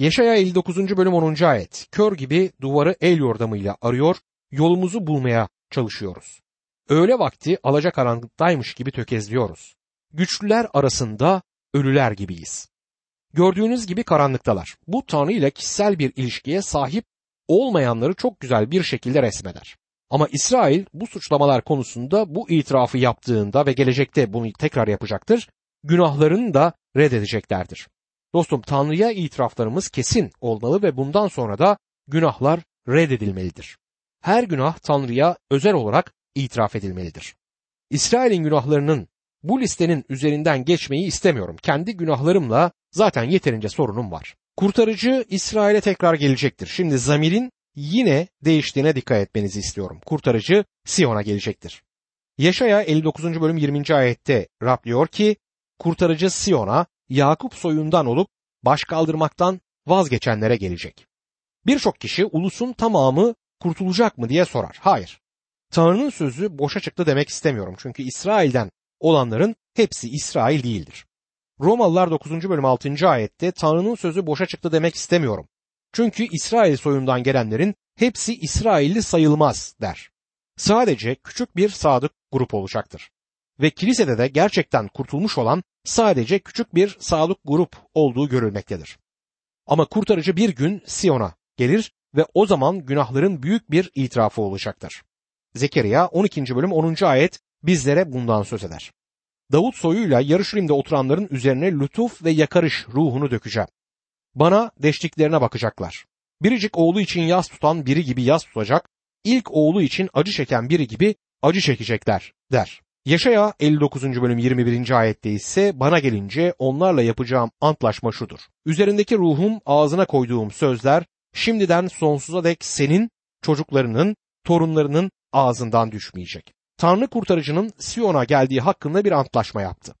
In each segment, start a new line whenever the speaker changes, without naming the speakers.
Yaşaya 59. bölüm 10. ayet. Kör gibi duvarı el yordamıyla arıyor, yolumuzu bulmaya çalışıyoruz. Öğle vakti alacakaranlıktaymış gibi tökezliyoruz. Güçlüler arasında ölüler gibiyiz. Gördüğünüz gibi karanlıktalar. Bu Tanrı ile kişisel bir ilişkiye sahip olmayanları çok güzel bir şekilde resmeder. Ama İsrail bu suçlamalar konusunda bu itirafı yaptığında ve gelecekte bunu tekrar yapacaktır, günahlarını da reddedeceklerdir. Dostum Tanrı'ya itiraflarımız kesin olmalı ve bundan sonra da günahlar reddedilmelidir. Her günah Tanrı'ya özel olarak itiraf edilmelidir. İsrail'in günahlarının bu listenin üzerinden geçmeyi istemiyorum. Kendi günahlarımla zaten yeterince sorunum var. Kurtarıcı İsrail'e tekrar gelecektir. Şimdi zamirin yine değiştiğine dikkat etmenizi istiyorum. Kurtarıcı Siyon'a gelecektir. Yaşaya 59. bölüm 20. ayette Rab diyor ki kurtarıcı Siyon'a Yakup soyundan olup baş kaldırmaktan vazgeçenlere gelecek. Birçok kişi ulusun tamamı kurtulacak mı diye sorar. Hayır. Tanrı'nın sözü boşa çıktı demek istemiyorum. Çünkü İsrail'den olanların hepsi İsrail değildir. Romalılar 9. bölüm 6. ayette Tanrı'nın sözü boşa çıktı demek istemiyorum. Çünkü İsrail soyundan gelenlerin hepsi İsrailli sayılmaz der. Sadece küçük bir sadık grup olacaktır. Ve kilisede de gerçekten kurtulmuş olan sadece küçük bir sadık grup olduğu görülmektedir. Ama kurtarıcı bir gün Siyon'a gelir ve o zaman günahların büyük bir itirafı olacaktır. Zekeriya 12. bölüm 10. ayet bizlere bundan söz eder. Davut soyuyla Yarışilim'de oturanların üzerine lütuf ve yakarış ruhunu dökeceğim. Bana deştiklerine bakacaklar. Biricik oğlu için yas tutan biri gibi yas tutacak, ilk oğlu için acı çeken biri gibi acı çekecekler der. Yaşaya 59. bölüm 21. ayette ise bana gelince onlarla yapacağım antlaşma şudur. Üzerindeki ruhum ağzına koyduğum sözler şimdiden sonsuza dek senin, çocuklarının, torunlarının ağzından düşmeyecek. Tanrı kurtarıcının Siyon'a geldiği hakkında bir antlaşma yaptı.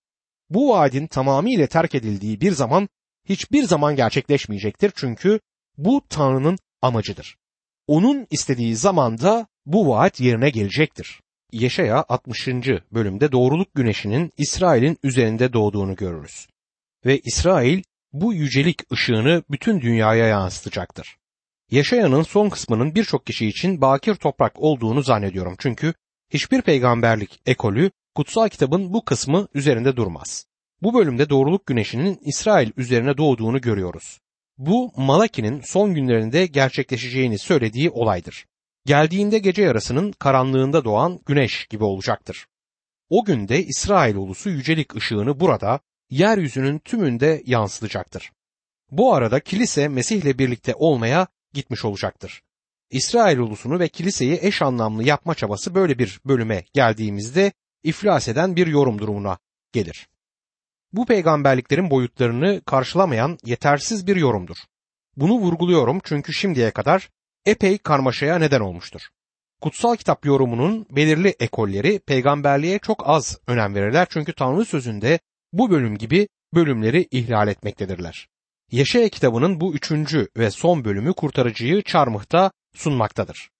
Bu vaadin tamamıyla terk edildiği bir zaman hiçbir zaman gerçekleşmeyecektir çünkü bu Tanrı'nın amacıdır. Onun istediği zamanda bu vaat yerine gelecektir. Yeşaya 60. bölümde doğruluk güneşinin İsrail'in üzerinde doğduğunu görürüz. Ve İsrail bu yücelik ışığını bütün dünyaya yansıtacaktır. Yaşayanın son kısmının birçok kişi için bakir toprak olduğunu zannediyorum çünkü hiçbir peygamberlik ekolü kutsal kitabın bu kısmı üzerinde durmaz. Bu bölümde doğruluk güneşinin İsrail üzerine doğduğunu görüyoruz. Bu Malaki'nin son günlerinde gerçekleşeceğini söylediği olaydır. Geldiğinde gece yarısının karanlığında doğan güneş gibi olacaktır. O günde İsrail ulusu yücelik ışığını burada yeryüzünün tümünde yansıtacaktır. Bu arada kilise Mesih'le birlikte olmaya gitmiş olacaktır. İsrail ulusunu ve kiliseyi eş anlamlı yapma çabası böyle bir bölüme geldiğimizde iflas eden bir yorum durumuna gelir. Bu peygamberliklerin boyutlarını karşılamayan yetersiz bir yorumdur. Bunu vurguluyorum çünkü şimdiye kadar epey karmaşaya neden olmuştur. Kutsal kitap yorumunun belirli ekolleri peygamberliğe çok az önem verirler çünkü Tanrı sözünde bu bölüm gibi bölümleri ihlal etmektedirler. Yeşaya kitabının bu üçüncü ve son bölümü kurtarıcıyı çarmıhta sunmaktadır.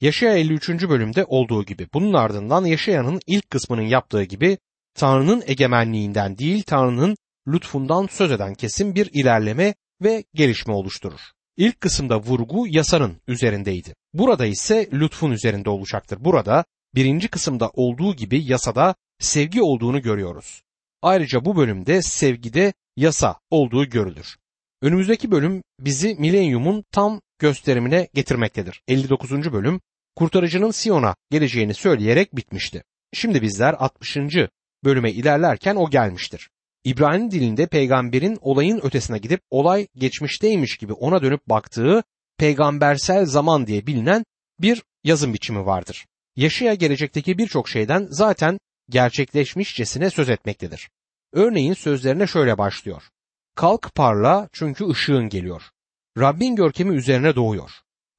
Yaşaya 53. bölümde olduğu gibi bunun ardından Yaşaya'nın ilk kısmının yaptığı gibi Tanrı'nın egemenliğinden değil Tanrı'nın lütfundan söz eden kesim bir ilerleme ve gelişme oluşturur. İlk kısımda vurgu yasanın üzerindeydi. Burada ise lütfun üzerinde olacaktır. Burada birinci kısımda olduğu gibi yasada sevgi olduğunu görüyoruz. Ayrıca bu bölümde sevgide yasa olduğu görülür. Önümüzdeki bölüm bizi milenyumun tam gösterimine getirmektedir. 59. bölüm kurtarıcının Siyon'a geleceğini söyleyerek bitmişti. Şimdi bizler 60. bölüme ilerlerken o gelmiştir. İbrani dilinde peygamberin olayın ötesine gidip olay geçmişteymiş gibi ona dönüp baktığı peygambersel zaman diye bilinen bir yazım biçimi vardır. Yaşaya gelecekteki birçok şeyden zaten gerçekleşmişçesine söz etmektedir. Örneğin sözlerine şöyle başlıyor. Kalk parla çünkü ışığın geliyor. Rabbin görkemi üzerine doğuyor.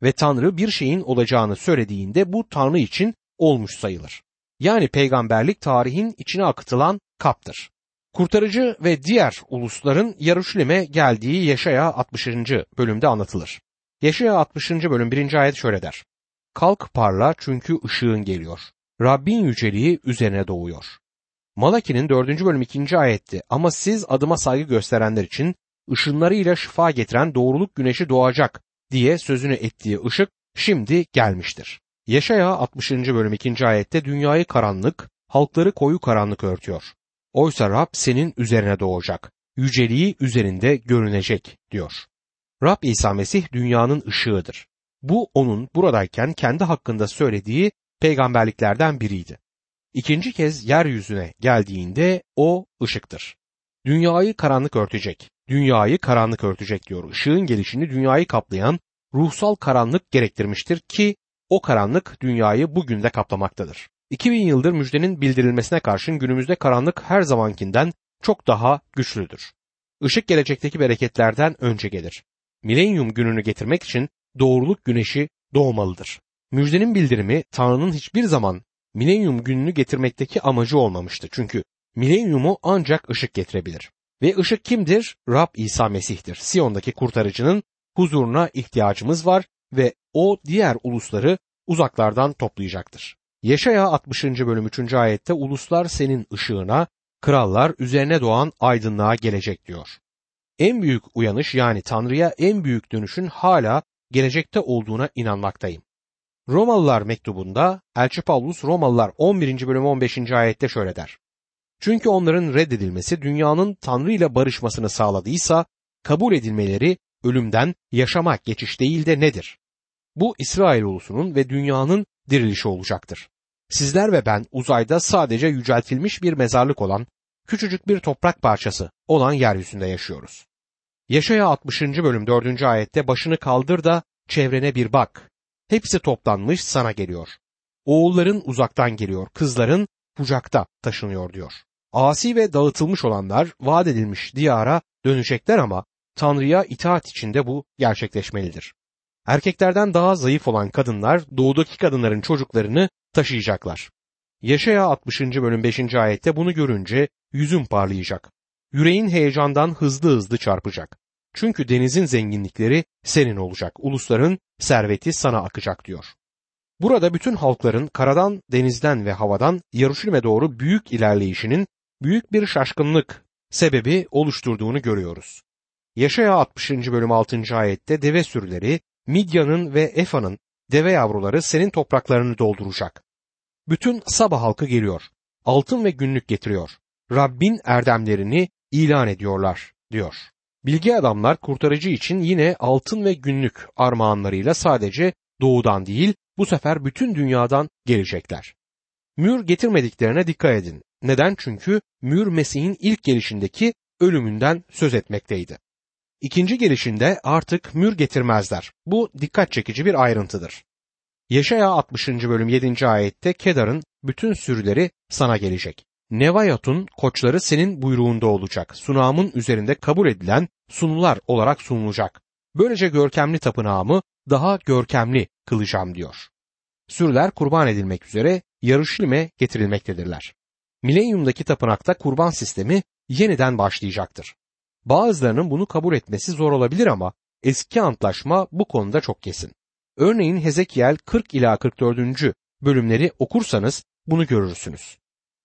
Ve Tanrı bir şeyin olacağını söylediğinde bu Tanrı için olmuş sayılır. Yani peygamberlik tarihin içine akıtılan kaptır. Kurtarıcı ve diğer ulusların Yaruşilim'e geldiği Yaşaya 60. bölümde anlatılır. Yaşaya 60. bölüm 1. ayet şöyle der. Kalk parla çünkü ışığın geliyor. Rabbin yüceliği üzerine doğuyor. Malaki'nin 4. bölüm 2. ayetti ama siz adıma saygı gösterenler için ışınlarıyla şifa getiren doğruluk güneşi doğacak diye sözünü ettiği ışık şimdi gelmiştir. Yaşaya 60. bölüm 2. ayette dünyayı karanlık, halkları koyu karanlık örtüyor. Oysa Rab senin üzerine doğacak, yüceliği üzerinde görünecek diyor. Rab İsa Mesih dünyanın ışığıdır. Bu onun buradayken kendi hakkında söylediği peygamberliklerden biriydi. İkinci kez yeryüzüne geldiğinde o ışıktır. Dünyayı karanlık örtecek. Dünyayı karanlık örtecek diyor. Işığın gelişini dünyayı kaplayan ruhsal karanlık gerektirmiştir ki o karanlık dünyayı bugün de kaplamaktadır. 2000 yıldır müjdenin bildirilmesine karşın günümüzde karanlık her zamankinden çok daha güçlüdür. Işık gelecekteki bereketlerden önce gelir. Milenyum gününü getirmek için doğruluk güneşi doğmalıdır. Müjdenin bildirimi Tanrı'nın hiçbir zaman milenyum gününü getirmekteki amacı olmamıştı. Çünkü milenyumu ancak ışık getirebilir. Ve ışık kimdir? Rab İsa Mesih'tir. Siyon'daki kurtarıcının huzuruna ihtiyacımız var ve o diğer ulusları uzaklardan toplayacaktır. Yeşaya 60. bölüm 3. ayette uluslar senin ışığına, krallar üzerine doğan aydınlığa gelecek diyor. En büyük uyanış yani Tanrı'ya en büyük dönüşün hala gelecekte olduğuna inanmaktayım. Romalılar mektubunda Elçi Pavlus Romalılar 11. bölüm 15. ayette şöyle der. Çünkü onların reddedilmesi dünyanın Tanrı ile barışmasını sağladıysa kabul edilmeleri ölümden yaşama geçiş değil de nedir? Bu İsrail ulusunun ve dünyanın dirilişi olacaktır. Sizler ve ben uzayda sadece yüceltilmiş bir mezarlık olan küçücük bir toprak parçası olan yeryüzünde yaşıyoruz. Yaşaya 60. bölüm 4. ayette başını kaldır da çevrene bir bak. Hepsi toplanmış sana geliyor. Oğulların uzaktan geliyor, kızların kucakta taşınıyor diyor. Asi ve dağıtılmış olanlar vaat edilmiş diyara dönecekler ama Tanrı'ya itaat içinde bu gerçekleşmelidir. Erkeklerden daha zayıf olan kadınlar doğudaki kadınların çocuklarını taşıyacaklar. Yaşaya 60. bölüm 5. ayette bunu görünce yüzün parlayacak. Yüreğin heyecandan hızlı hızlı çarpacak. Çünkü denizin zenginlikleri senin olacak. Ulusların serveti sana akacak diyor. Burada bütün halkların karadan, denizden ve havadan Yaruşilim'e doğru büyük ilerleyişinin büyük bir şaşkınlık sebebi oluşturduğunu görüyoruz. Yaşaya 60. bölüm 6. ayette deve sürüleri Midya'nın ve Efa'nın deve yavruları senin topraklarını dolduracak. Bütün Saba halkı geliyor. Altın ve günlük getiriyor. Rabbin erdemlerini ilan ediyorlar diyor. Bilgi adamlar kurtarıcı için yine altın ve günlük armağanlarıyla sadece doğudan değil bu sefer bütün dünyadan gelecekler. Mür getirmediklerine dikkat edin. Neden? Çünkü Mür Mesih'in ilk gelişindeki ölümünden söz etmekteydi. İkinci gelişinde artık mür getirmezler. Bu dikkat çekici bir ayrıntıdır. Yaşaya 60. bölüm 7. ayette Kedar'ın bütün sürüleri sana gelecek. Nevayat'un koçları senin buyruğunda olacak. Sunağımın üzerinde kabul edilen sunular olarak sunulacak. Böylece görkemli tapınağımı daha görkemli kılacağım diyor. Sürüler kurban edilmek üzere Yarışlim'e getirilmektedirler. Milenyumdaki tapınakta kurban sistemi yeniden başlayacaktır. Bazılarının bunu kabul etmesi zor olabilir ama eski antlaşma bu konuda çok kesin. Örneğin Hezekiel 40 ila 44. bölümleri okursanız bunu görürsünüz.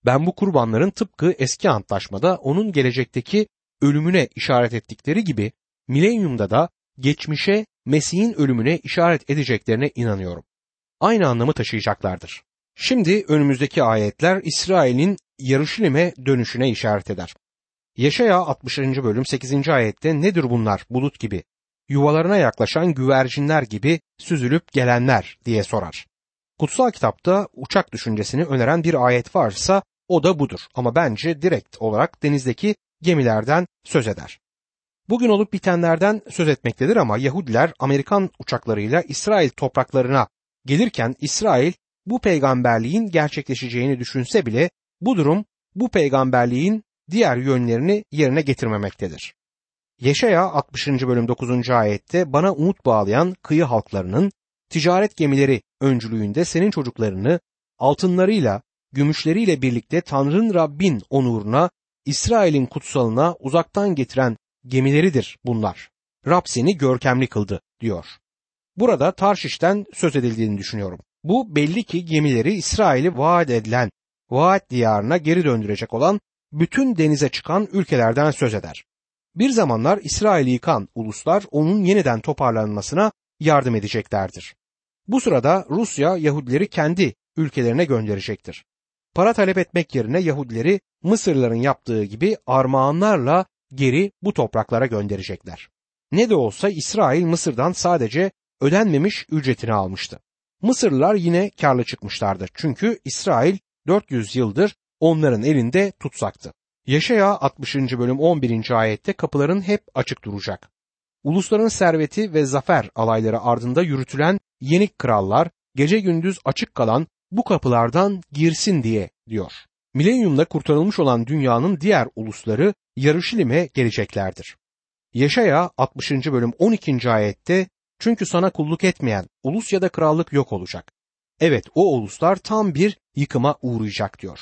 Ben bu kurbanların tıpkı eski antlaşmada onun gelecekteki ölümüne işaret ettikleri gibi milenyumda da geçmişe Mesih'in ölümüne işaret edeceklerine inanıyorum. Aynı anlamı taşıyacaklardır. Şimdi önümüzdeki ayetler İsrail'in Yarışilim'e dönüşüne işaret eder. Yaşaya 60. bölüm 8. ayette nedir bunlar bulut gibi? Yuvalarına yaklaşan güvercinler gibi süzülüp gelenler diye sorar. Kutsal kitapta uçak düşüncesini öneren bir ayet varsa o da budur ama bence direkt olarak denizdeki gemilerden söz eder. Bugün olup bitenlerden söz etmektedir ama Yahudiler Amerikan uçaklarıyla İsrail topraklarına gelirken İsrail bu peygamberliğin gerçekleşeceğini düşünse bile bu durum bu peygamberliğin diğer yönlerini yerine getirmemektedir. Yeşaya 60. bölüm 9. ayette bana umut bağlayan kıyı halklarının ticaret gemileri öncülüğünde senin çocuklarını altınlarıyla, gümüşleriyle birlikte Tanrın Rabbin onuruna, İsrail'in kutsalına uzaktan getiren gemileridir bunlar. Rab seni görkemli kıldı diyor. Burada Tarşiş'ten söz edildiğini düşünüyorum. Bu belli ki gemileri İsrail'i vaat edilen vaat diyarına geri döndürecek olan bütün denize çıkan ülkelerden söz eder. Bir zamanlar İsrail'i yıkan uluslar onun yeniden toparlanmasına yardım edeceklerdir. Bu sırada Rusya Yahudileri kendi ülkelerine gönderecektir. Para talep etmek yerine Yahudileri Mısırlıların yaptığı gibi armağanlarla geri bu topraklara gönderecekler. Ne de olsa İsrail Mısır'dan sadece ödenmemiş ücretini almıştı. Mısırlılar yine karlı çıkmışlardır. Çünkü İsrail 400 yıldır onların elinde tutsaktı. Yaşaya 60. bölüm 11. ayette kapıların hep açık duracak. Ulusların serveti ve zafer alayları ardında yürütülen yenik krallar gece gündüz açık kalan bu kapılardan girsin diye diyor. Milenyumda kurtarılmış olan dünyanın diğer ulusları Yarışilim'e geleceklerdir. Yaşaya 60. bölüm 12. ayette çünkü sana kulluk etmeyen ulus ya da krallık yok olacak. Evet o uluslar tam bir yıkıma uğrayacak diyor.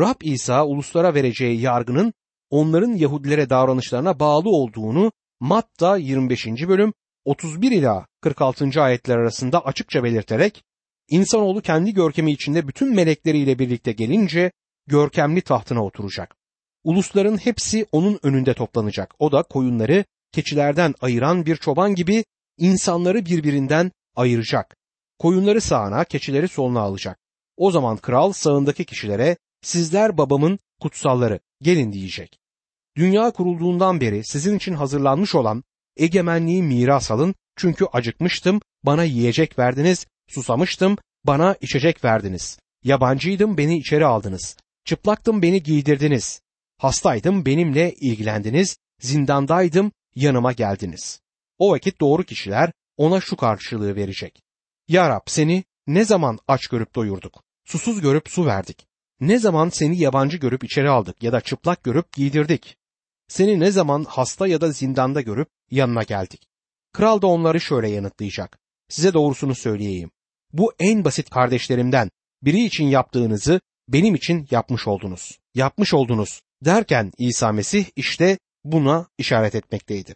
Rab İsa uluslara vereceği yargının onların Yahudilere davranışlarına bağlı olduğunu Matta 25. bölüm 31 ila 46. ayetler arasında açıkça belirterek insanoğlu kendi görkemi içinde bütün melekleriyle birlikte gelince görkemli tahtına oturacak. Ulusların hepsi onun önünde toplanacak. O da koyunları keçilerden ayıran bir çoban gibi insanları birbirinden ayıracak. Koyunları sağına, keçileri soluna alacak. O zaman kral sağındaki kişilere sizler babamın kutsalları gelin diyecek. Dünya kurulduğundan beri sizin için hazırlanmış olan egemenliği miras alın çünkü acıkmıştım, bana yiyecek verdiniz, susamıştım, bana içecek verdiniz. Yabancıydım, beni içeri aldınız. Çıplaktım, beni giydirdiniz. Hastaydım, benimle ilgilendiniz. Zindandaydım, yanıma geldiniz. O vakit doğru kişiler ona şu karşılığı verecek. Ya Rab seni ne zaman aç görüp doyurduk, susuz görüp su verdik. Ne zaman seni yabancı görüp içeri aldık ya da çıplak görüp giydirdik. Seni ne zaman hasta ya da zindanda görüp yanına geldik. Kral da onları şöyle yanıtlayacak. Size doğrusunu söyleyeyim. Bu en basit kardeşlerimden biri için yaptığınızı benim için yapmış oldunuz. Yapmış oldunuz derken İsa Mesih işte buna işaret etmekteydi.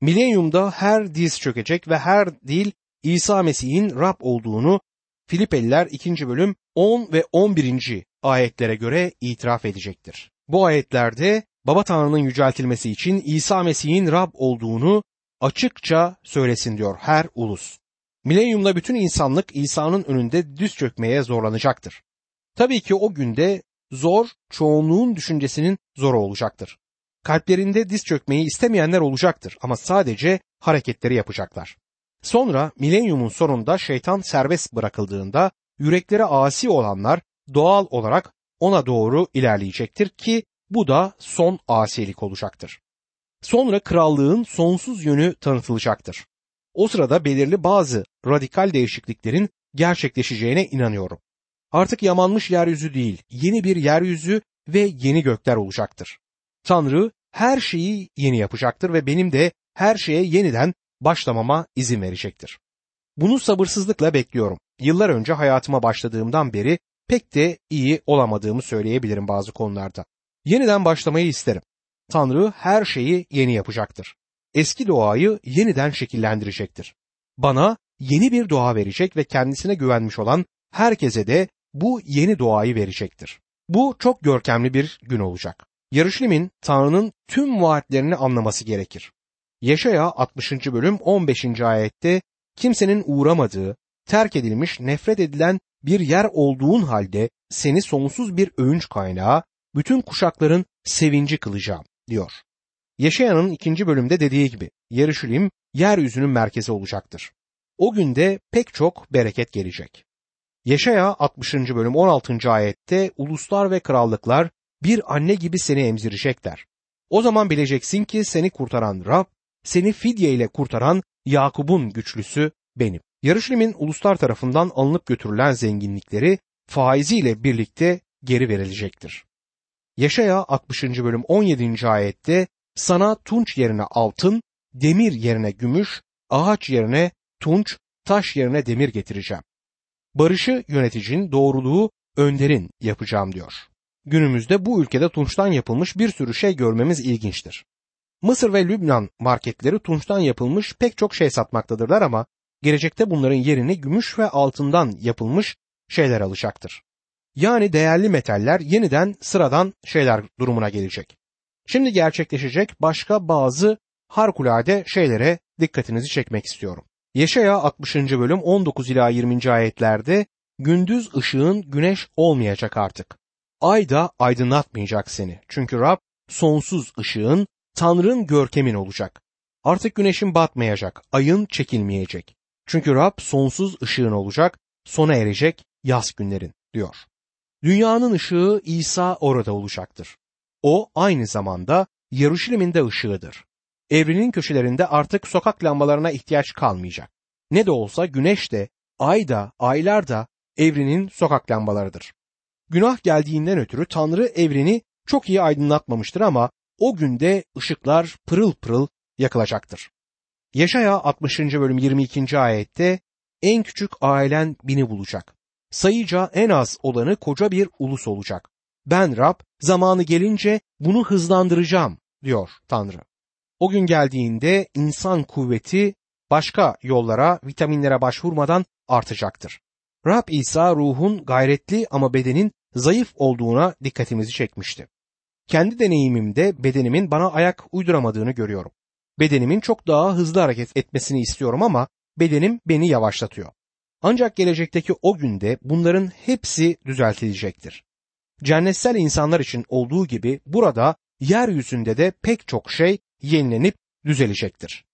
Milenyumda her diz çökecek ve her dil İsa Mesih'in Rab olduğunu Filipeliler 2. bölüm 10 ve 11. ayetlere göre itiraf edecektir. Bu ayetlerde Baba Tanrı'nın yüceltilmesi için İsa Mesih'in Rab olduğunu açıkça söylesin diyor her ulus. Milenyumda bütün insanlık İsa'nın önünde düz çökmeye zorlanacaktır. Tabii ki o günde zor çoğunluğun düşüncesinin zor olacaktır. Kalplerinde diz çökmeyi istemeyenler olacaktır ama sadece hareketleri yapacaklar. Sonra milenyumun sonunda şeytan serbest bırakıldığında yürekleri asi olanlar doğal olarak ona doğru ilerleyecektir ki bu da son asilik olacaktır. Sonra krallığın sonsuz yönü tanıtılacaktır. O sırada belirli bazı radikal değişikliklerin gerçekleşeceğine inanıyorum. Artık yamanmış yeryüzü değil, yeni bir yeryüzü ve yeni gökler olacaktır. Tanrı her şeyi yeni yapacaktır ve benim de her şeye yeniden başlamama izin verecektir. Bunu sabırsızlıkla bekliyorum. Yıllar önce hayatıma başladığımdan beri pek de iyi olamadığımı söyleyebilirim bazı konularda. Yeniden başlamayı isterim. Tanrı her şeyi yeni yapacaktır. Eski doğayı yeniden şekillendirecektir. Bana yeni bir doğa verecek ve kendisine güvenmiş olan herkese de bu yeni doğayı verecektir. Bu çok görkemli bir gün olacak. Yarışlim'in Tanrı'nın tüm vaatlerini anlaması gerekir. Yaşaya 60. bölüm 15. ayette kimsenin uğramadığı, terk edilmiş, nefret edilen bir yer olduğun halde seni sonsuz bir övünç kaynağı, bütün kuşakların sevinci kılacağım diyor. Yaşayanın ikinci bölümde dediği gibi Yarışilim yeryüzünün merkezi olacaktır. O günde pek çok bereket gelecek. Yaşaya 60. bölüm 16. ayette uluslar ve krallıklar bir anne gibi seni emzirecekler. O zaman bileceksin ki seni kurtaran Rab, seni fidye ile kurtaran Yakub'un güçlüsü benim. Yarışlim'in uluslar tarafından alınıp götürülen zenginlikleri faiziyle birlikte geri verilecektir. Yaşaya 60. bölüm 17. ayette sana tunç yerine altın, demir yerine gümüş, ağaç yerine tunç, taş yerine demir getireceğim. Barışı yöneticin, doğruluğu önderin yapacağım diyor. Günümüzde bu ülkede tunçtan yapılmış bir sürü şey görmemiz ilginçtir. Mısır ve Lübnan marketleri tunçtan yapılmış pek çok şey satmaktadırlar ama gelecekte bunların yerini gümüş ve altından yapılmış şeyler alacaktır. Yani değerli metaller yeniden sıradan şeyler durumuna gelecek. Şimdi gerçekleşecek başka bazı harikulade şeylere dikkatinizi çekmek istiyorum. Yeşaya 60. bölüm 19 ila 20. ayetlerde gündüz ışığın güneş olmayacak artık. Ay da aydınlatmayacak seni. Çünkü Rab sonsuz ışığın, Tanrı'nın görkemin olacak. Artık güneşin batmayacak, ayın çekilmeyecek. Çünkü Rab sonsuz ışığın olacak, sona erecek yaz günlerin diyor. Dünyanın ışığı İsa orada olacaktır. O aynı zamanda Yeruşalim'in de ışığıdır. Evrenin köşelerinde artık sokak lambalarına ihtiyaç kalmayacak. Ne de olsa güneş de, ay da, aylar da evrenin sokak lambalarıdır. Günah geldiğinden ötürü Tanrı evreni çok iyi aydınlatmamıştır ama o günde ışıklar pırıl pırıl yakılacaktır. Yaşaya 60. bölüm 22. ayette en küçük ailen bini bulacak. Sayıca en az olanı koca bir ulus olacak. Ben Rab zamanı gelince bunu hızlandıracağım diyor Tanrı. O gün geldiğinde insan kuvveti başka yollara, vitaminlere başvurmadan artacaktır. Rab İsa ruhun gayretli ama bedenin zayıf olduğuna dikkatimizi çekmişti. Kendi deneyimimde bedenimin bana ayak uyduramadığını görüyorum. Bedenimin çok daha hızlı hareket etmesini istiyorum ama bedenim beni yavaşlatıyor. Ancak gelecekteki o günde bunların hepsi düzeltilecektir. Cennetsel insanlar için olduğu gibi burada yeryüzünde de pek çok şey yenilenip düzelecektir.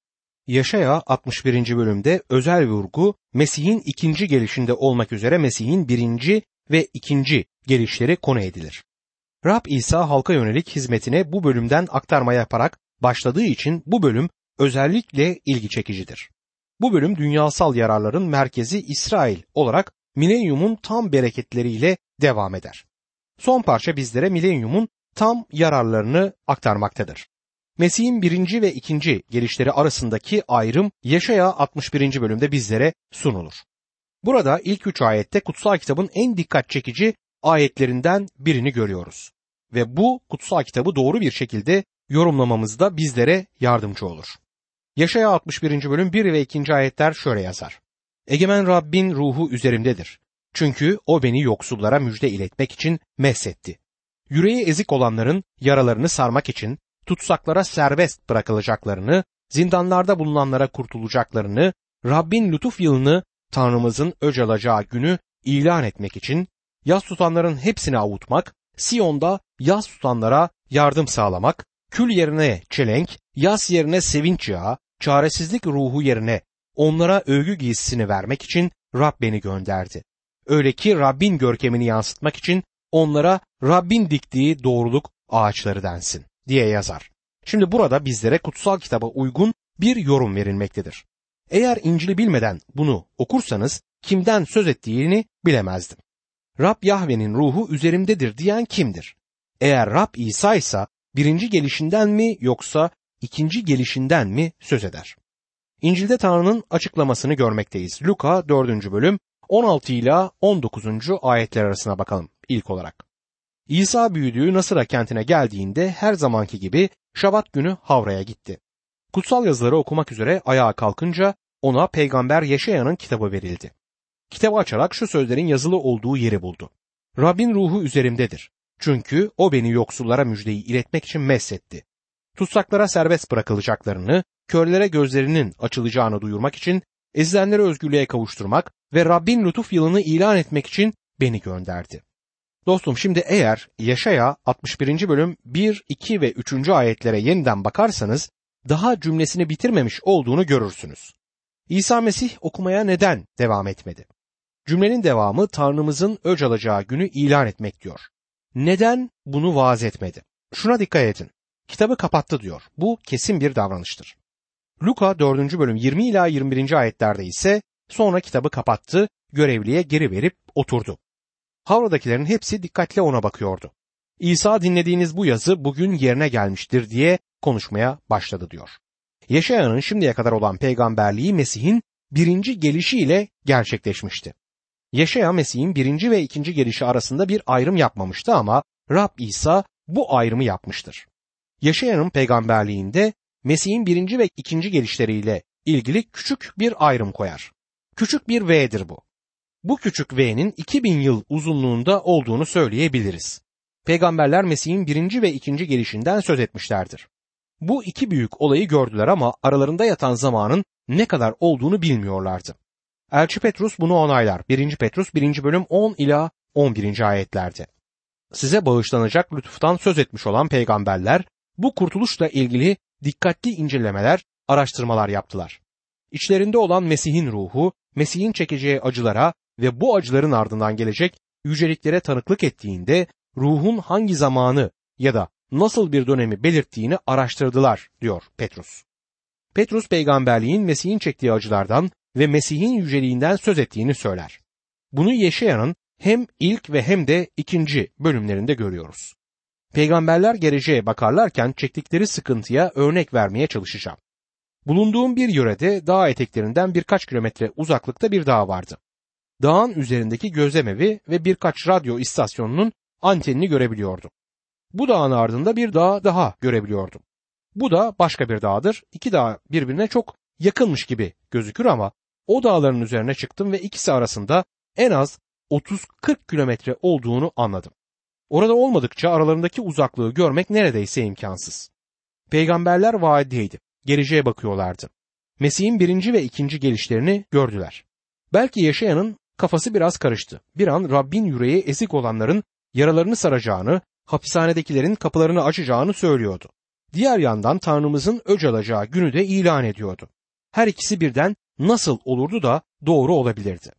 Yaşaya 61. bölümde özel vurgu Mesih'in ikinci gelişinde olmak üzere Mesih'in birinci ve ikinci gelişleri konu edilir. Rab İsa halka yönelik hizmetine bu bölümden aktarma yaparak başladığı için bu bölüm özellikle ilgi çekicidir. Bu bölüm dünyasal yararların merkezi İsrail olarak milenyumun tam bereketleriyle devam eder. Son parça bizlere milenyumun tam yararlarını aktarmaktadır. Mesih'in birinci ve ikinci gelişleri arasındaki ayrım Yaşaya 61. bölümde bizlere sunulur. Burada ilk üç ayette kutsal kitabın en dikkat çekici ayetlerinden birini görüyoruz. Ve bu kutsal kitabı doğru bir şekilde yorumlamamızda bizlere yardımcı olur. Yaşaya 61. bölüm 1 ve 2. ayetler şöyle yazar. Egemen Rabbin ruhu üzerimdedir. Çünkü o beni yoksullara müjde iletmek için mesetti. Yüreği ezik olanların yaralarını sarmak için tutsaklara serbest bırakılacaklarını, zindanlarda bulunanlara kurtulacaklarını, Rabbin lütuf yılını Tanrımızın öc alacağı günü ilan etmek için, yaz tutanların hepsini avutmak, Siyon'da yaz tutanlara yardım sağlamak, kül yerine çelenk, yaz yerine sevinç yağı, çaresizlik ruhu yerine onlara övgü giysisini vermek için Rab beni gönderdi. Öyle ki Rabbin görkemini yansıtmak için onlara Rabbin diktiği doğruluk ağaçları densin diye yazar. Şimdi burada bizlere kutsal kitaba uygun bir yorum verilmektedir. Eğer İncil'i bilmeden bunu okursanız kimden söz ettiğini bilemezdim. Rab Yahve'nin ruhu üzerimdedir diyen kimdir? Eğer Rab İsa ise birinci gelişinden mi yoksa ikinci gelişinden mi söz eder? İncil'de Tanrı'nın açıklamasını görmekteyiz. Luka 4. bölüm 16 ile 19. ayetler arasına bakalım ilk olarak. İsa büyüdüğü Nasıra kentine geldiğinde her zamanki gibi Şabat günü Havra'ya gitti. Kutsal yazıları okumak üzere ayağa kalkınca ona peygamber Yeşaya'nın kitabı verildi. Kitabı açarak şu sözlerin yazılı olduğu yeri buldu. Rabbin ruhu üzerimdedir. Çünkü o beni yoksullara müjdeyi iletmek için mesletti. Tutsaklara serbest bırakılacaklarını, körlere gözlerinin açılacağını duyurmak için, ezilenleri özgürlüğe kavuşturmak ve Rabbin lütuf yılını ilan etmek için beni gönderdi. Dostum şimdi eğer Yaşaya 61. bölüm 1, 2 ve 3. ayetlere yeniden bakarsanız daha cümlesini bitirmemiş olduğunu görürsünüz. İsa Mesih okumaya neden devam etmedi? Cümlenin devamı Tanrımızın öc alacağı günü ilan etmek diyor. Neden bunu vaaz etmedi? Şuna dikkat edin. Kitabı kapattı diyor. Bu kesin bir davranıştır. Luka 4. bölüm 20 ila 21. ayetlerde ise sonra kitabı kapattı, görevliye geri verip oturdu. Havradakilerin hepsi dikkatle ona bakıyordu. İsa dinlediğiniz bu yazı bugün yerine gelmiştir diye konuşmaya başladı diyor. Yaşayanın şimdiye kadar olan peygamberliği Mesih'in birinci gelişiyle gerçekleşmişti. Yaşaya Mesih'in birinci ve ikinci gelişi arasında bir ayrım yapmamıştı ama Rab İsa bu ayrımı yapmıştır. Yaşayanın peygamberliğinde Mesih'in birinci ve ikinci gelişleriyle ilgili küçük bir ayrım koyar. Küçük bir V'dir bu. Bu küçük V'nin 2000 yıl uzunluğunda olduğunu söyleyebiliriz. peygamberler Mesih'in birinci ve ikinci gelişinden söz etmişlerdir. Bu iki büyük olayı gördüler ama aralarında yatan zamanın ne kadar olduğunu bilmiyorlardı. Elçi Petrus bunu onaylar. 1. Petrus 1. bölüm 10 ila 11. ayetlerde. Size bağışlanacak lütuftan söz etmiş olan peygamberler bu kurtuluşla ilgili dikkatli incelemeler, araştırmalar yaptılar. İçlerinde olan Mesih'in ruhu, Mesih'in çekeceği acılara ve bu acıların ardından gelecek yüceliklere tanıklık ettiğinde ruhun hangi zamanı ya da nasıl bir dönemi belirttiğini araştırdılar diyor Petrus. Petrus peygamberliğin Mesih'in çektiği acılardan ve Mesih'in yüceliğinden söz ettiğini söyler. Bunu Yeşaya'nın hem ilk ve hem de ikinci bölümlerinde görüyoruz. Peygamberler geleceğe bakarlarken çektikleri sıkıntıya örnek vermeye çalışacağım. Bulunduğum bir yörede dağ eteklerinden birkaç kilometre uzaklıkta bir dağ vardı. Dağın üzerindeki gözlemevi ve birkaç radyo istasyonunun antenini görebiliyordum. Bu dağın ardında bir dağ daha görebiliyordum. Bu da başka bir dağdır. İki dağ birbirine çok yakınmış gibi gözükür ama o dağların üzerine çıktım ve ikisi arasında en az 30-40 kilometre olduğunu anladım. Orada olmadıkça aralarındaki uzaklığı görmek neredeyse imkansız. Peygamberler vaadiydi. Geleceğe bakıyorlardı. Mesih'in birinci ve ikinci gelişlerini gördüler. Belki yaşayanın kafası biraz karıştı. Bir an Rabbin yüreği ezik olanların yaralarını saracağını, hapishanedekilerin kapılarını açacağını söylüyordu. Diğer yandan Tanrımızın öc alacağı günü de ilan ediyordu. Her ikisi birden nasıl olurdu da doğru olabilirdi.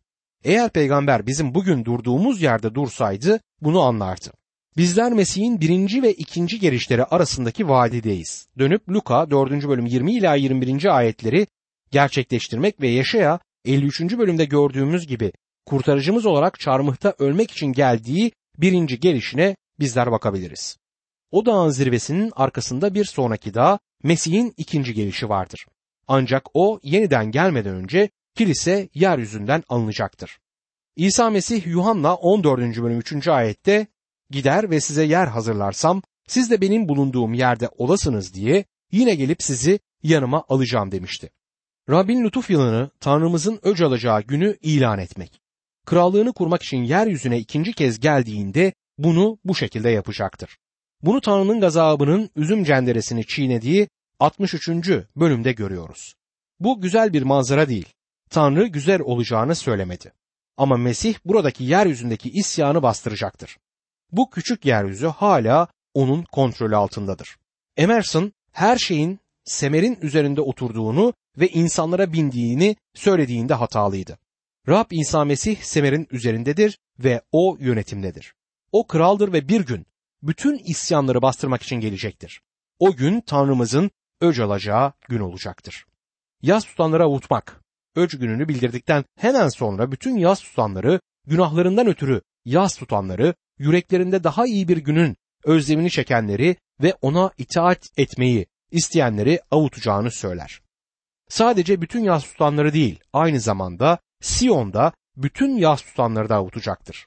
Eğer peygamber bizim bugün durduğumuz yerde dursaydı bunu anlardı. Bizler Mesih'in birinci ve ikinci gelişleri arasındaki vadideyiz. Dönüp Luka 4. bölüm 20 ila 21. ayetleri gerçekleştirmek ve yaşaya 53. bölümde gördüğümüz gibi kurtarıcımız olarak çarmıhta ölmek için geldiği birinci gelişine bizler bakabiliriz. O dağın zirvesinin arkasında bir sonraki dağ Mesih'in ikinci gelişi vardır. Ancak o yeniden gelmeden önce kilise yeryüzünden alınacaktır. İsa Mesih Yuhanna 14. bölüm 3. ayette gider ve size yer hazırlarsam siz de benim bulunduğum yerde olasınız diye yine gelip sizi yanıma alacağım demişti. Rabbin lütuf yılını Tanrımızın öc alacağı günü ilan etmek. Krallığını kurmak için yeryüzüne ikinci kez geldiğinde bunu bu şekilde yapacaktır. Bunu Tanrı'nın gazabının üzüm cenderesini çiğnediği 63. bölümde görüyoruz. Bu güzel bir manzara değil. Tanrı güzel olacağını söylemedi. Ama Mesih buradaki yeryüzündeki isyanı bastıracaktır. Bu küçük yeryüzü hala onun kontrolü altındadır. Emerson her şeyin semerin üzerinde oturduğunu ve insanlara bindiğini söylediğinde hatalıydı. Rab İsa Mesih semerin üzerindedir ve o yönetimdedir. O kraldır ve bir gün bütün isyanları bastırmak için gelecektir. O gün Tanrımızın öc alacağı gün olacaktır. Yaz tutanlara avutmak, öc gününü bildirdikten hemen sonra bütün yaz tutanları, günahlarından ötürü yaz tutanları, yüreklerinde daha iyi bir günün özlemini çekenleri ve ona itaat etmeyi isteyenleri avutacağını söyler. Sadece bütün yaz tutanları değil, aynı zamanda Siyon'da bütün yaz tutanları da avutacaktır.